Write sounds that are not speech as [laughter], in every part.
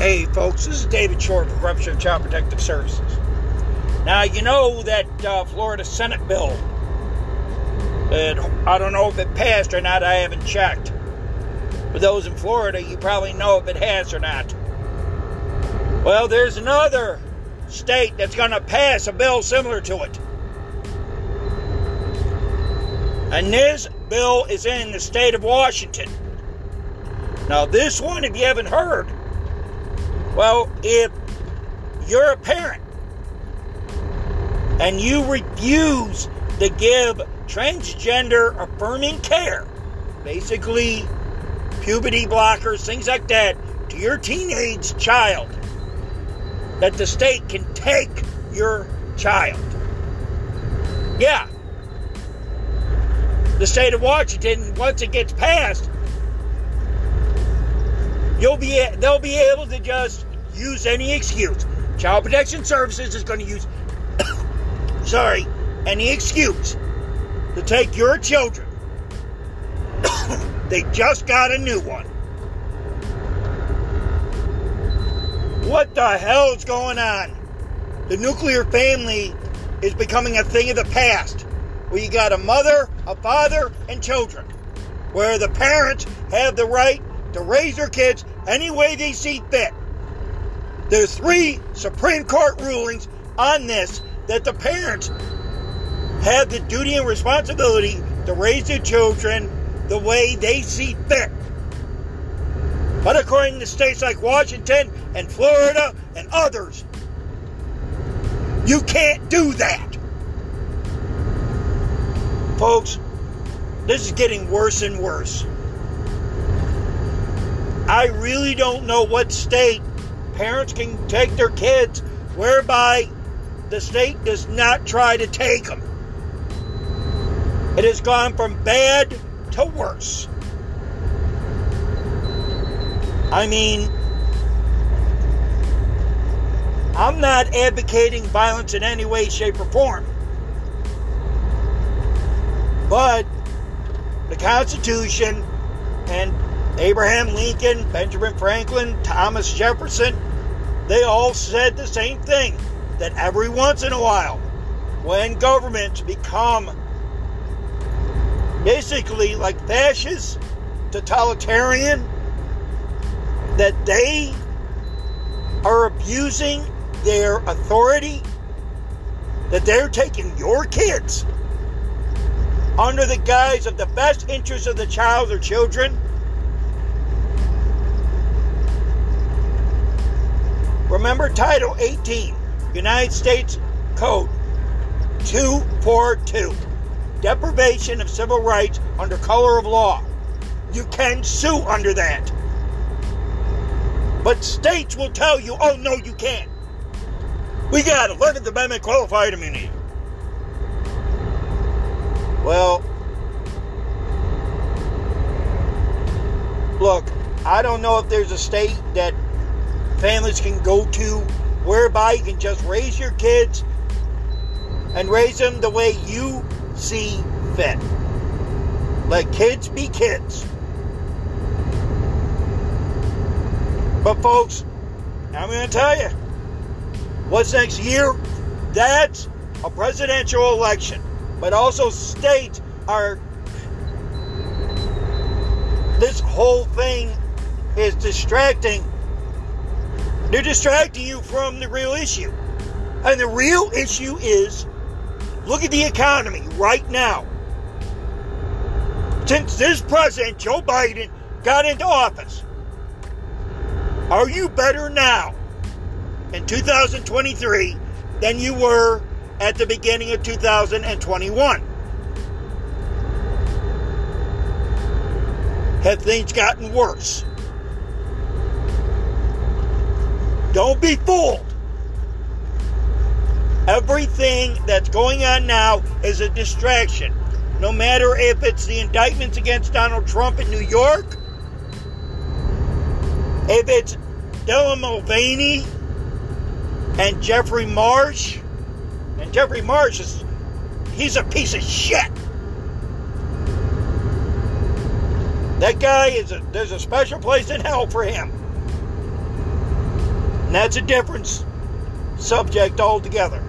Hey, folks, this is David Shore for Corruption of Child Protective Services. Now, you know that uh, Florida Senate bill. It, I don't know if it passed or not, I haven't checked. For those in Florida, you probably know if it has or not. Well, there's another state that's going to pass a bill similar to it. And this bill is in the state of Washington. Now, this one, if you haven't heard, well, if you're a parent and you refuse to give transgender affirming care, basically puberty blockers, things like that, to your teenage child, that the state can take your child. Yeah. The state of Washington, once it gets passed, you'll be they'll be able to just use any excuse. Child Protection Services is going to use [coughs] sorry, any excuse to take your children. [coughs] they just got a new one. What the hell's going on? The nuclear family is becoming a thing of the past. Where you got a mother, a father, and children. Where the parents have the right to raise their kids any way they see fit. There's three Supreme Court rulings on this that the parents have the duty and responsibility to raise their children the way they see fit. But according to states like Washington and Florida and others, you can't do that. Folks, this is getting worse and worse. I really don't know what state parents can take their kids whereby the state does not try to take them. It has gone from bad to worse. I mean, I'm not advocating violence in any way, shape, or form. But the Constitution and Abraham Lincoln, Benjamin Franklin, Thomas Jefferson, they all said the same thing that every once in a while, when governments become basically like fascist, totalitarian, that they are abusing their authority, that they're taking your kids under the guise of the best interest of the child or children Remember Title 18, United States Code 242, deprivation of civil rights under color of law. You can sue under that. But states will tell you, oh no, you can't. We got 11th Amendment qualified immunity. Well, look, I don't know if there's a state that families can go to whereby you can just raise your kids and raise them the way you see fit. Let kids be kids. But, folks, I'm going to tell you what's next year? That's a presidential election. But also, state are. This whole thing is distracting they're distracting you from the real issue. And the real issue is look at the economy right now. Since this president, Joe Biden, got into office, are you better now in 2023 than you were at the beginning of 2021? Have things gotten worse? Don't be fooled. Everything that's going on now is a distraction. No matter if it's the indictments against Donald Trump in New York, if it's Dylan Mulvaney and Jeffrey Marsh, and Jeffrey Marsh is he's a piece of shit. That guy is a there's a special place in hell for him. And that's a different subject altogether.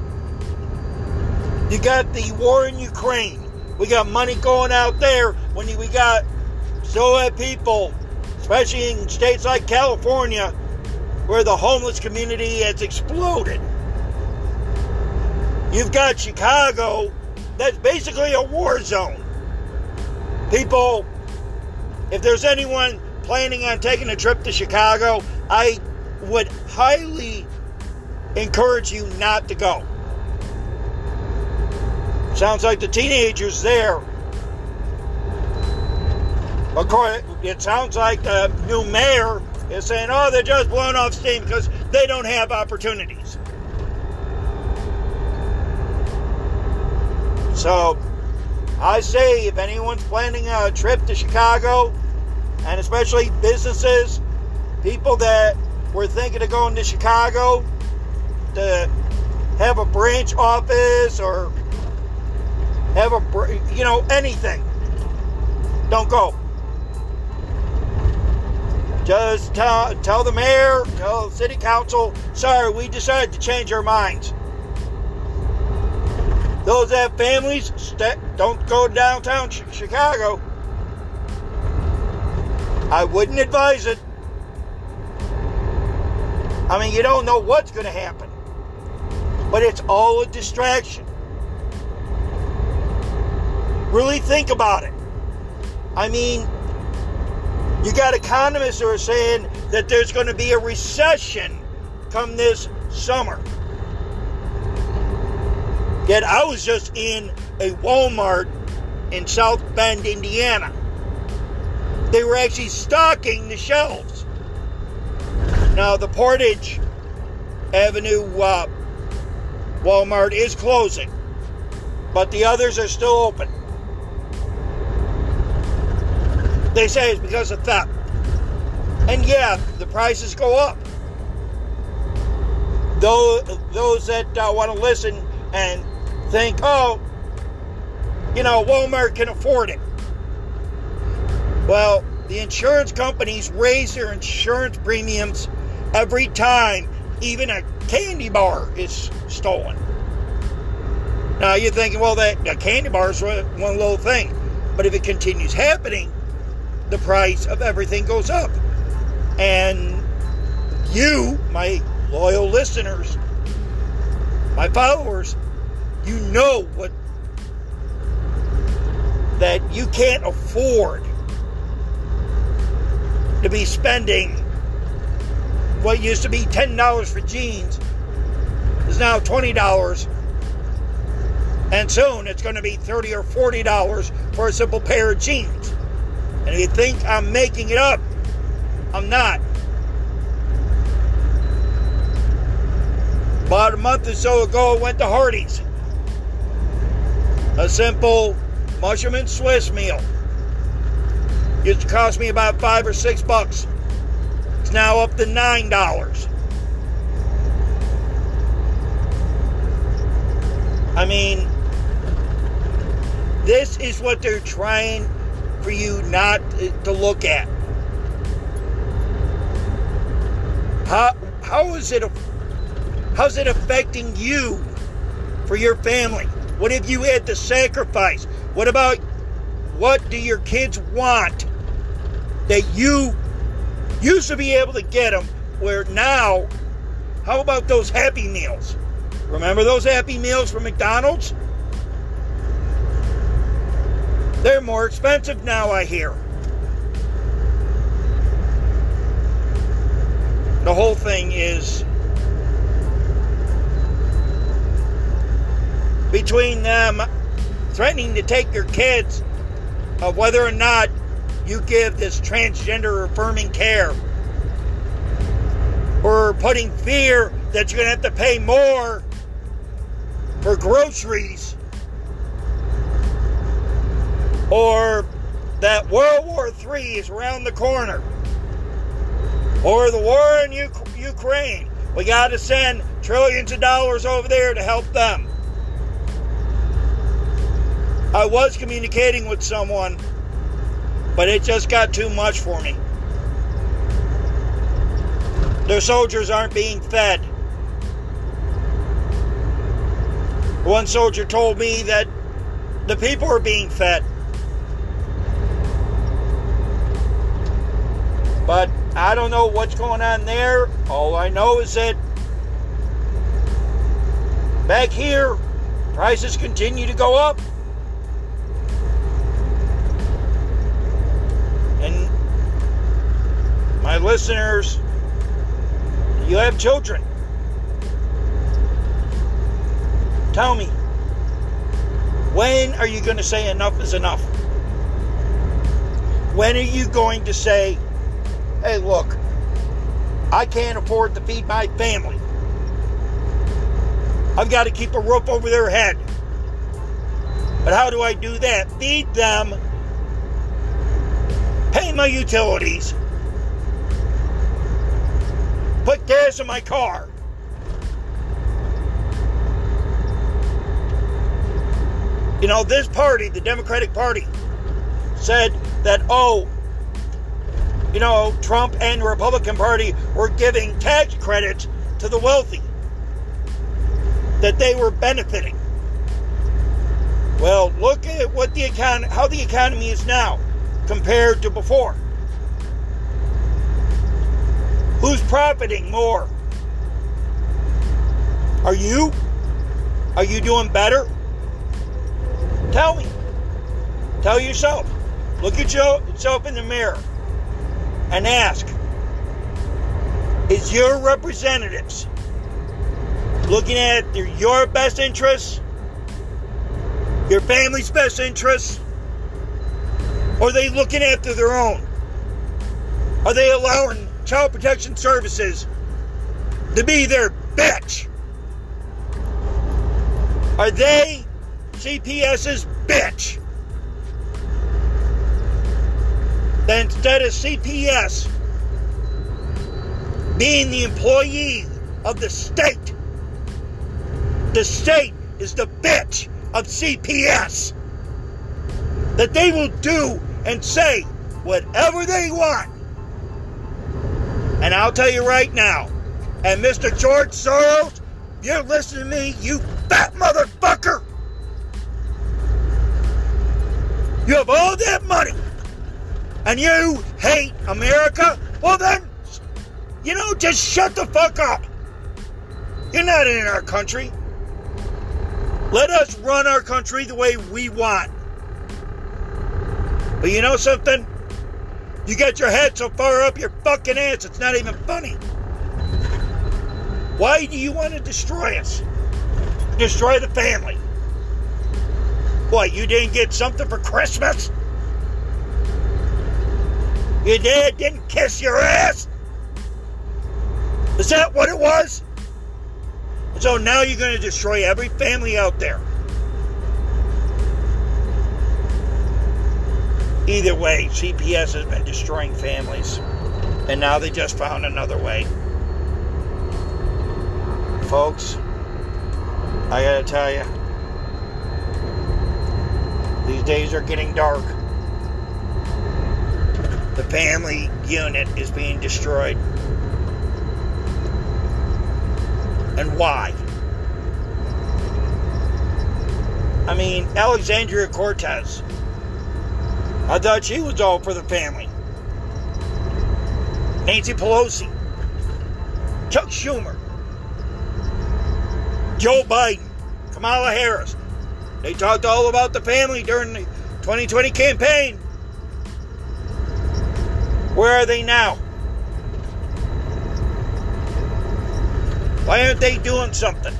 You got the war in Ukraine. We got money going out there when we got still have people, especially in states like California, where the homeless community has exploded. You've got Chicago, that's basically a war zone. People, if there's anyone planning on taking a trip to Chicago, I would highly encourage you not to go. Sounds like the teenagers there. Course, it sounds like the new mayor is saying, oh, they're just blowing off steam because they don't have opportunities. So, I say if anyone's planning a trip to Chicago, and especially businesses, people that were thinking of going to Chicago to have a branch office or have a, you know, anything, don't go. Just tell, tell the mayor, tell the city council, sorry, we decided to change our minds. Those that have families, don't go downtown Chicago. I wouldn't advise it. I mean, you don't know what's going to happen. But it's all a distraction. Really think about it. I mean, you got economists who are saying that there's going to be a recession come this summer. Yet I was just in a Walmart in South Bend, Indiana. They were actually stocking the shelves. Now, the Portage Avenue uh, Walmart is closing, but the others are still open. They say it's because of theft. And yeah, the prices go up. Those, those that uh, want to listen and think, oh, you know, Walmart can afford it. Well, the insurance companies raise their insurance premiums every time even a candy bar is stolen. Now you're thinking, well, that a candy bar is one little thing, but if it continues happening, the price of everything goes up. And you, my loyal listeners, my followers, you know what that you can't afford to be spending what used to be $10 for jeans is now $20 and soon it's going to be 30 or 40 dollars for a simple pair of jeans. And if you think i'm making it up? I'm not. About a month or so ago i went to hardee's. A simple mushroom and swiss meal. Used to cost me about five or six bucks now up to nine dollars I mean, this is what they're trying for you not to look at. How how is it how's it affecting you for your family? What have you had to sacrifice? What about what do your kids want that you used to be able to get them where now how about those happy meals? Remember those happy meals from McDonald's? They're more expensive now, I hear. The whole thing is between them threatening to take your kids of whether or not you give this transgender affirming care or putting fear that you're going to have to pay more for groceries or that World War III is around the corner or the war in U- Ukraine. We got to send trillions of dollars over there to help them. I was communicating with someone, but it just got too much for me. Their soldiers aren't being fed. One soldier told me that the people are being fed. But I don't know what's going on there. All I know is that back here, prices continue to go up. And my listeners, you have children. Tell me, when are you going to say enough is enough? When are you going to say, hey, look, I can't afford to feed my family. I've got to keep a roof over their head. But how do I do that? Feed them, pay my utilities, put gas in my car. You know, this party, the Democratic Party, said that, oh, you know, Trump and the Republican Party were giving tax credits to the wealthy, that they were benefiting. Well, look at what the econ- how the economy is now compared to before. Who's profiting more? Are you? Are you doing better? Tell me. Tell yourself. Look at yourself in the mirror and ask Is your representatives looking at your best interests, your family's best interests, or are they looking after their own? Are they allowing child protection services to be their bitch? Are they CPS's bitch. That instead of CPS being the employee of the state, the state is the bitch of CPS. That they will do and say whatever they want. And I'll tell you right now, and Mr. George Soros, you're listening to me, you fat motherfucker. You have all that money and you hate America? Well, then, you know, just shut the fuck up. You're not in our country. Let us run our country the way we want. But you know something? You got your head so far up your fucking ass, it's not even funny. Why do you want to destroy us? Destroy the family. What, you didn't get something for Christmas? Your dad didn't kiss your ass? Is that what it was? So now you're going to destroy every family out there. Either way, CPS has been destroying families. And now they just found another way. Folks, I gotta tell you, these days are getting dark. The family unit is being destroyed. And why? I mean, Alexandria Cortez. I thought she was all for the family. Nancy Pelosi. Chuck Schumer. Joe Biden. Kamala Harris. They talked all about the family during the 2020 campaign. Where are they now? Why aren't they doing something?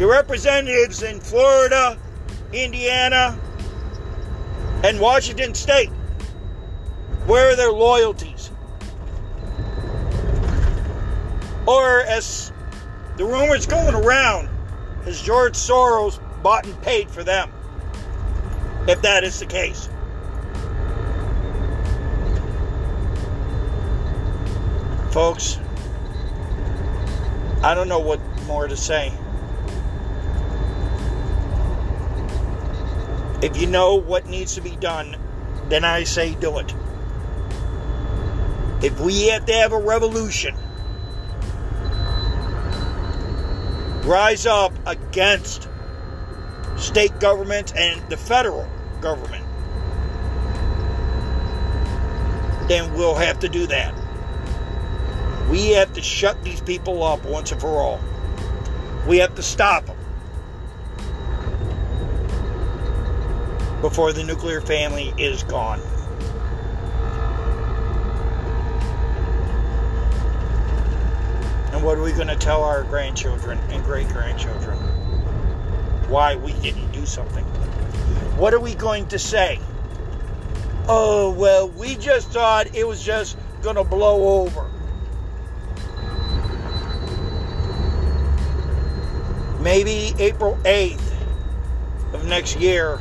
Your representatives in Florida, Indiana, and Washington State, where are their loyalties? Or, as the rumors going around, has George Soros bought and paid for them? If that is the case. Folks, I don't know what more to say. If you know what needs to be done, then I say do it. If we have to have a revolution, rise up against state government and the federal government, then we'll have to do that. We have to shut these people up once and for all. We have to stop them before the nuclear family is gone. And what are we going to tell our grandchildren and great grandchildren? Why we didn't do something? What are we going to say? Oh, well, we just thought it was just going to blow over. maybe April 8th of next year,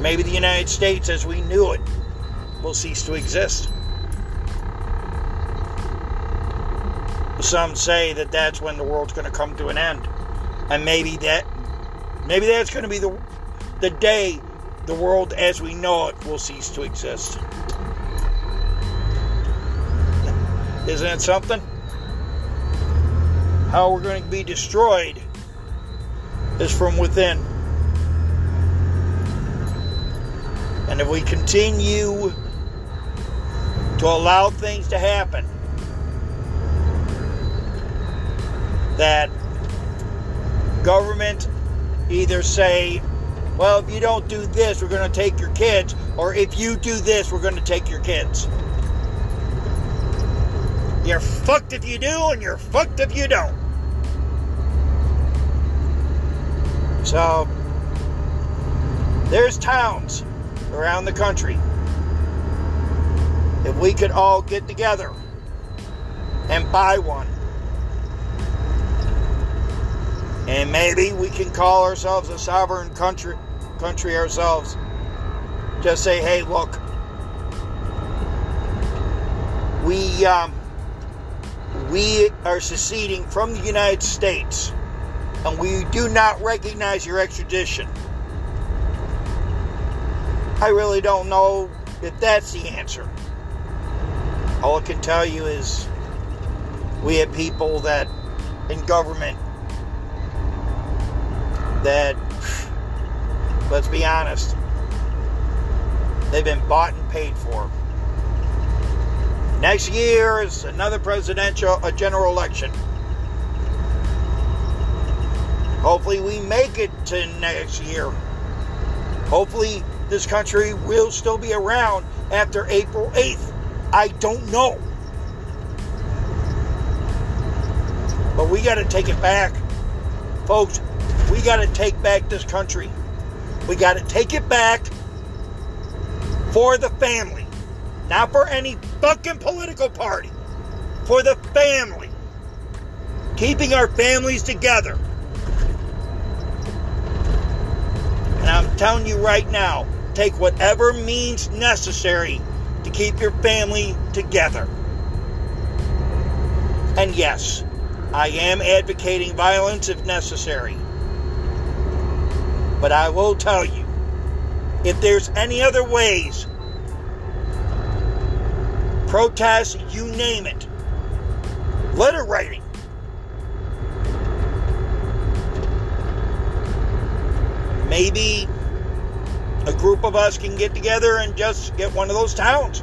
maybe the United States as we knew it will cease to exist. Some say that that's when the world's going to come to an end. And maybe that maybe that's going to be the the day the world as we know it will cease to exist. Isn't it something? how we're going to be destroyed is from within. And if we continue to allow things to happen that government either say, well, if you don't do this, we're going to take your kids, or if you do this, we're going to take your kids. You're fucked if you do, and you're fucked if you don't. So, there's towns around the country. If we could all get together and buy one, and maybe we can call ourselves a sovereign country, country ourselves. Just say, hey, look, we um, we are seceding from the United States and we do not recognize your extradition. I really don't know if that's the answer. All I can tell you is we have people that in government that, let's be honest, they've been bought and paid for. Next year is another presidential, a general election. Hopefully, we make it to next year. Hopefully, this country will still be around after April 8th. I don't know. But we got to take it back. Folks, we got to take back this country. We got to take it back for the family, not for any fucking political party. For the family. Keeping our families together. And I'm telling you right now, take whatever means necessary to keep your family together. And yes, I am advocating violence if necessary. But I will tell you, if there's any other ways, protests, you name it, letter writing, maybe a group of us can get together and just get one of those towns.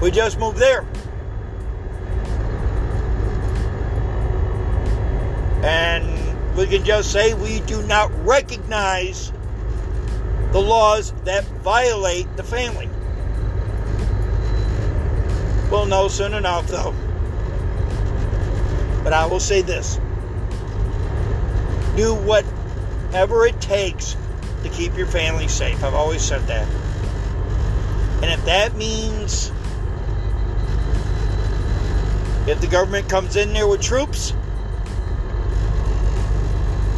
We just moved there. And we can just say we do not recognize the laws that violate the family. We'll know soon enough, though. But I will say this do whatever it takes to keep your family safe. I've always said that. And if that means if the government comes in there with troops,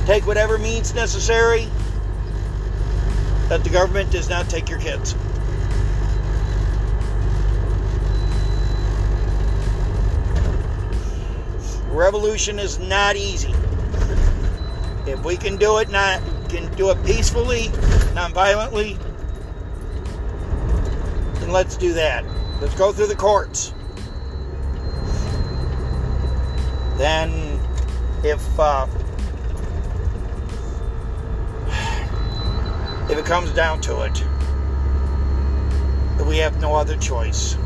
take whatever means necessary that the government does not take your kids. Revolution is not easy. If we can do it, not can do it peacefully, non-violently, then let's do that. let's go through the courts. Then, if uh, if it comes down to it, we have no other choice,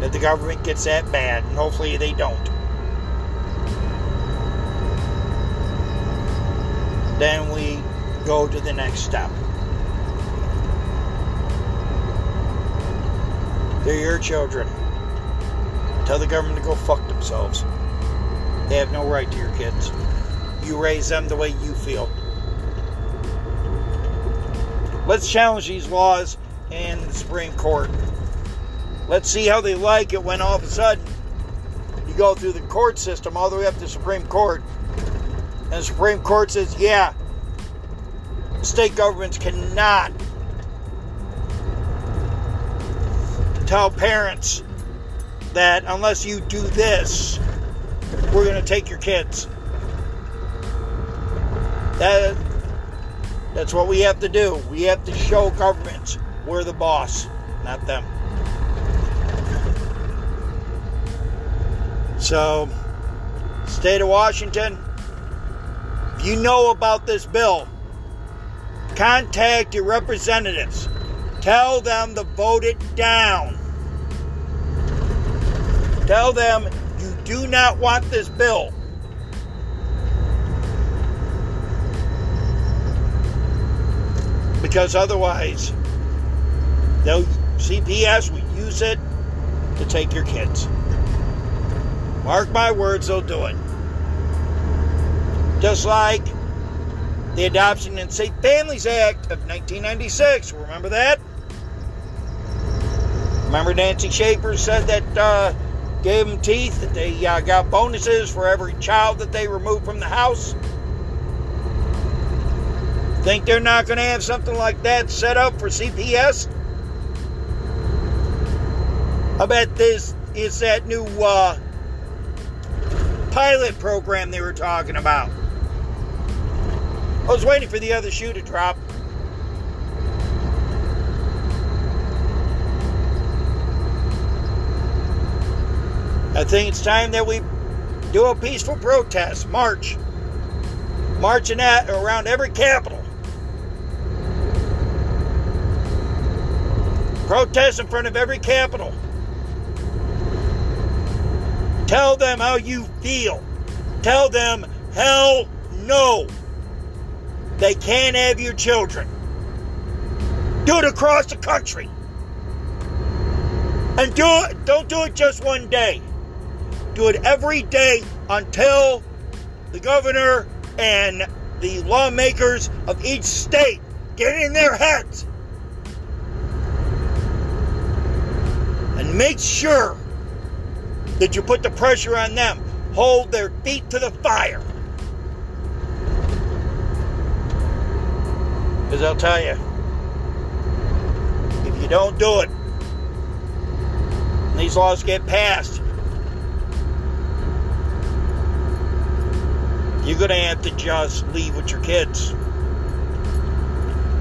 that the government gets that bad, and hopefully they don't. Then we go to the next step. They're your children. Tell the government to go fuck themselves. They have no right to your kids. You raise them the way you feel. Let's challenge these laws in the Supreme Court. Let's see how they like it when all of a sudden you go through the court system all the way up to the Supreme Court. And the Supreme Court says, yeah, state governments cannot tell parents that unless you do this, we're going to take your kids. That, that's what we have to do. We have to show governments we're the boss, not them. So, state of Washington, if you know about this bill, contact your representatives. Tell them to vote it down. Tell them you do not want this bill. Because otherwise, they'll, CPS will use it to take your kids. Mark my words, they'll do it. Just like the Adoption and Safe Families Act of 1996. Remember that? Remember Nancy Schaefer said that uh, gave them teeth, that they uh, got bonuses for every child that they removed from the house. Think they're not going to have something like that set up for CPS? I bet this is that new uh, pilot program they were talking about. I was waiting for the other shoe to drop. I think it's time that we do a peaceful protest, march, marching at around every capital. Protest in front of every capital. Tell them how you feel. Tell them, hell no. They can't have your children. Do it across the country. And do it, don't do it just one day do it every day until the governor and the lawmakers of each state get in their heads and make sure that you put the pressure on them. Hold their feet to the fire. Because I'll tell you, if you don't do it, and these laws get passed, you're going to have to just leave with your kids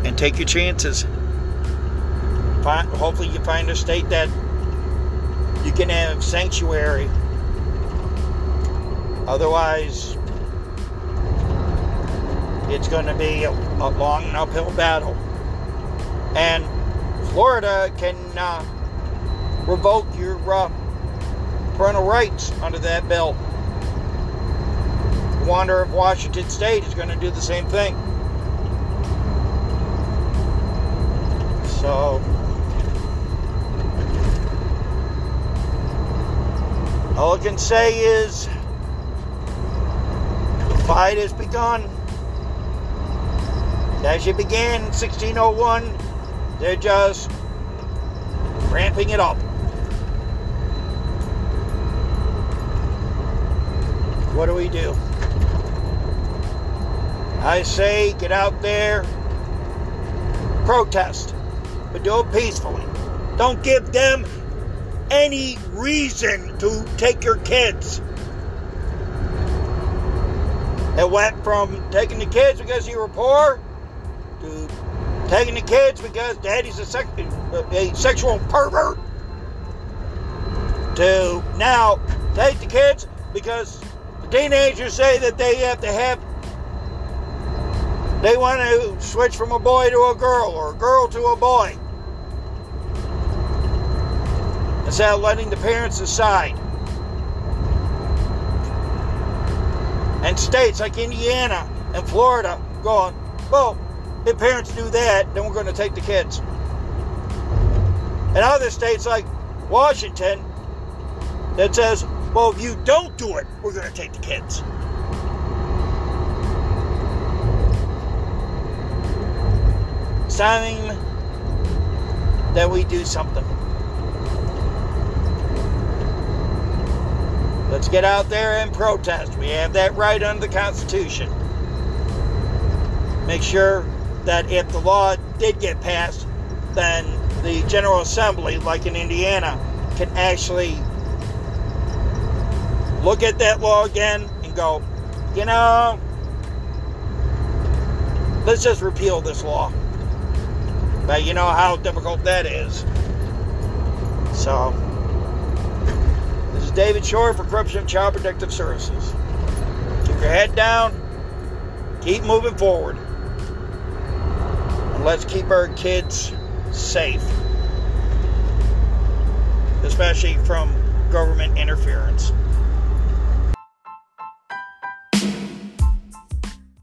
and take your chances. Find, hopefully, you find a state that you can have sanctuary. Otherwise, it's going to be a, a long uphill battle. And Florida can uh, revoke your uh, parental rights under that bill The wonder if Washington State is going to do the same thing. So, all I can say is the fight has begun. As it began in 1601, they're just ramping it up. What do we do? I say get out there, protest, but do it peacefully. Don't give them any reason to take your kids. It went from taking the kids because you were poor taking the kids because daddy's a, a sexual pervert. to now take the kids because the teenagers say that they have to have they want to switch from a boy to a girl or a girl to a boy instead of letting the parents decide. And states like Indiana and Florida going, well, if parents do that, then we're going to take the kids. And other states like Washington that says, well, if you don't do it, we're going to take the kids. It's time that we do something. Let's get out there and protest. We have that right under the Constitution. Make sure that if the law did get passed, then the General Assembly, like in Indiana, can actually look at that law again and go, you know, let's just repeal this law. But you know how difficult that is. So, this is David Shore for Corruption Child Protective Services. Keep your head down, keep moving forward, let's keep our kids safe, especially from government interference.